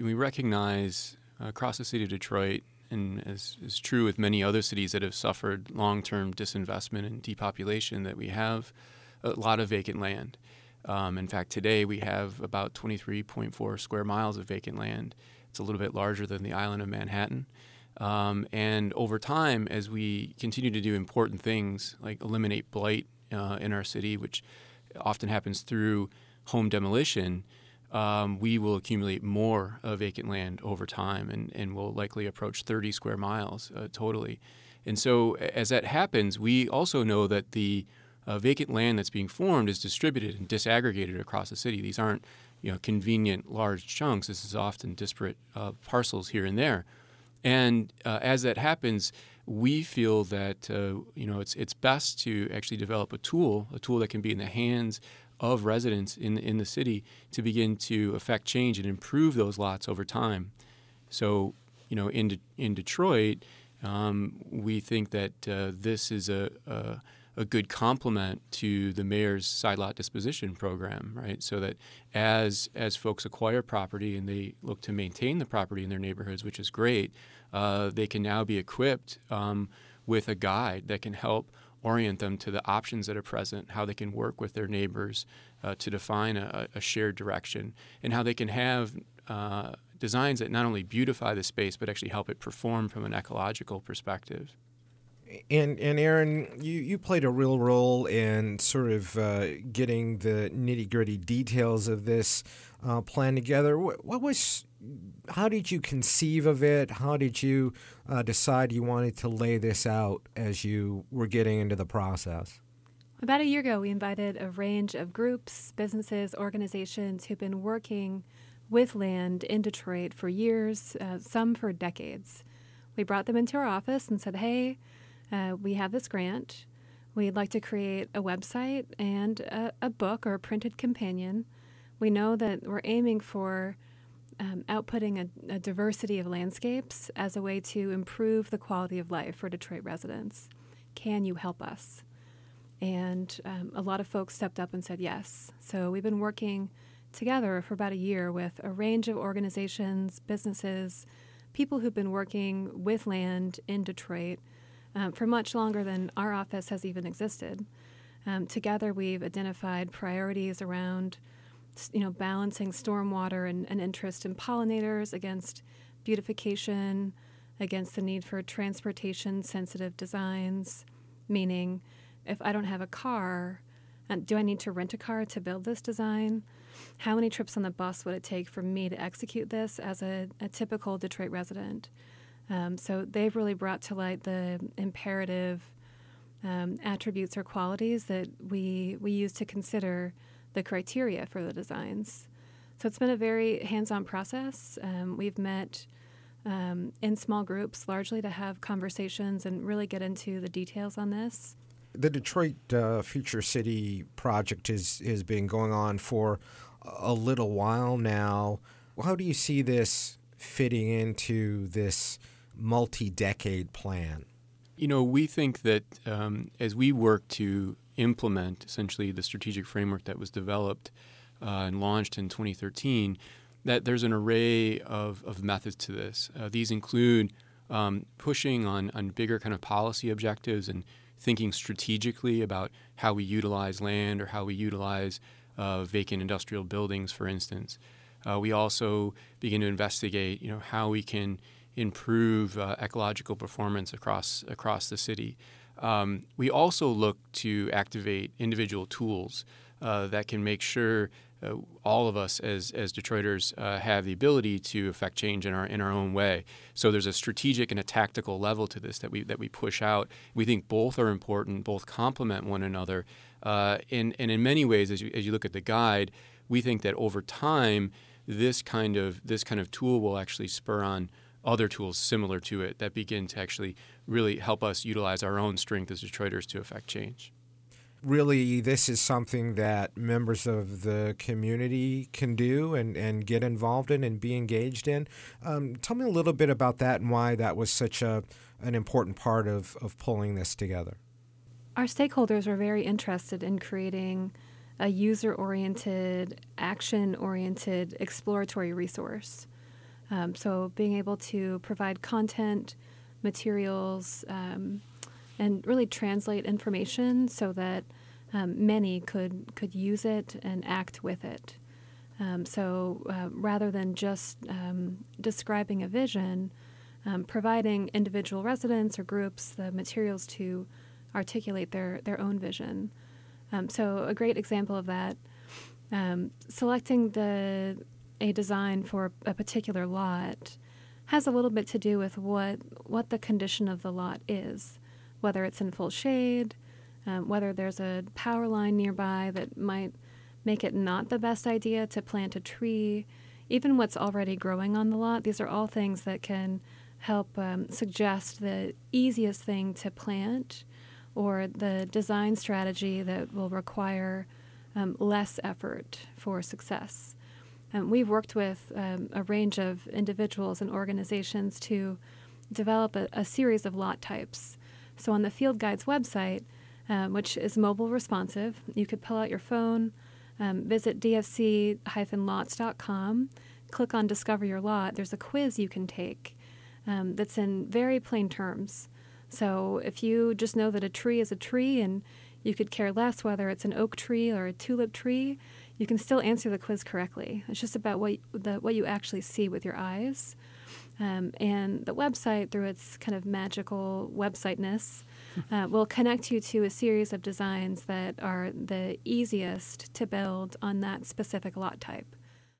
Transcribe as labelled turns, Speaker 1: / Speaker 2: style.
Speaker 1: We recognize across the city of Detroit, and as is true with many other cities that have suffered long term disinvestment and depopulation, that we have a lot of vacant land. Um, in fact, today we have about 23.4 square miles of vacant land. It's a little bit larger than the island of Manhattan. Um, and over time, as we continue to do important things like eliminate blight uh, in our city, which often happens through home demolition, um, we will accumulate more uh, vacant land over time and, and will likely approach 30 square miles uh, totally. And so, as that happens, we also know that the uh, vacant land that's being formed is distributed and disaggregated across the city. These aren't you know, convenient large chunks. This is often disparate uh, parcels here and there. And uh, as that happens, we feel that uh, you know it's it's best to actually develop a tool, a tool that can be in the hands of residents in in the city to begin to affect change and improve those lots over time. So, you know, in De- in Detroit, um, we think that uh, this is a, a a good complement to the mayor's side lot disposition program, right? So that as as folks acquire property and they look to maintain the property in their neighborhoods, which is great, uh, they can now be equipped um, with a guide that can help orient them to the options that are present, how they can work with their neighbors uh, to define a, a, shared direction, and how they can have uh, designs that not only beautify the space but actually help it perform from an ecological perspective.
Speaker 2: And and Aaron, you, you played a real role in sort of uh, getting the nitty gritty details of this uh, plan together. What, what, was, how did you conceive of it? How did you uh, decide you wanted to lay this out as you were getting into the process?
Speaker 3: About a year ago, we invited a range of groups, businesses, organizations who've been working with land in Detroit for years, uh, some for decades. We brought them into our office and said, hey, uh, we have this grant. We'd like to create a website and a, a, book or a printed companion. We know that we're aiming for um, outputting a, a diversity of landscapes as a way to improve the quality of life for Detroit residents. Can you help us? And um, a lot of folks stepped up and said yes. So we've been working together for about a year with a range of organizations, businesses, people who've been working with land in Detroit um, for much longer than our office has even existed. Um, together, we've identified priorities around, you know, balancing stormwater and, and interest in pollinators against beautification, against the need for transportation-sensitive designs. Meaning, if I don't have a car, uh, do I need to rent a car to build this design? How many trips on the bus would it take for me to execute this as a, a typical Detroit resident? Um, so they've really brought to light the imperative um, attributes or qualities that we we use to consider the criteria for the designs. So it's been a very hands-on process. Um, we've met um, in small groups, largely to have conversations and really get into the details on this.
Speaker 2: The Detroit uh, Future City project is has been going on for a little while now. How do you see this fitting into this multi decade plan?
Speaker 1: You know, we think that um, as we work to implement essentially the strategic framework that was developed uh, and launched in 2013, that there's an array of, of methods to this. Uh, these include um, pushing on, on bigger kind of policy objectives and thinking strategically about how we utilize land or how we utilize uh, vacant industrial buildings, for instance. Uh, we also begin to investigate, you know, how we can improve uh, ecological performance across across the city. Um, we also look to activate individual tools uh, that can make sure uh, all of us as, as Detroiters uh, have the ability to affect change in our in our own way. So there's a strategic and a tactical level to this that we that we push out. We think both are important, both complement one another. Uh, and, and in many ways, as you, as you look at the guide, we think that over time, this kind of this kind of tool will actually spur on other tools similar to it that begin to actually really help us utilize our own strength as Detroiters to affect change.
Speaker 2: Really, this is something that members of the community can do and, and get involved in and be engaged in. Um, tell me a little bit about that and why that was such a, an important part of, of pulling this together.
Speaker 3: Our stakeholders were very interested in creating a user oriented, action oriented, exploratory resource Um, so being able to provide content, materials, um, and really translate information so that um, many could could use it and act with it. Um, so uh, rather than just um, describing a vision, um, providing individual residents or groups the materials to articulate their their own vision. So a great example of that, um, selecting the a design for a particular lot has a little bit to do with what what the condition of the lot is, whether it's in full shade, um, whether there's a power line nearby that might make it not the best idea to plant a tree, even what's already growing on the lot. These are all things that can help um, suggest the easiest thing to plant or the design strategy that will require um, less effort for success. Um, we've worked with um, a range of individuals and organizations to develop a, a, series of lot types. So on the Field Guides website, um, which is mobile responsive, you could pull out your phone, um, visit dfc-lots.com, click on Discover Your Lot. There's a quiz you can take um, that's in very plain terms. So if you just know that a tree is a tree and you could care less whether it's an oak tree or a tulip tree, you can still answer the quiz correctly. It's just about what the what you actually see with your eyes. Um, and the website, through its kind of magical websiteness, uh, will connect you to a series of designs that are the easiest to build on that specific lot type.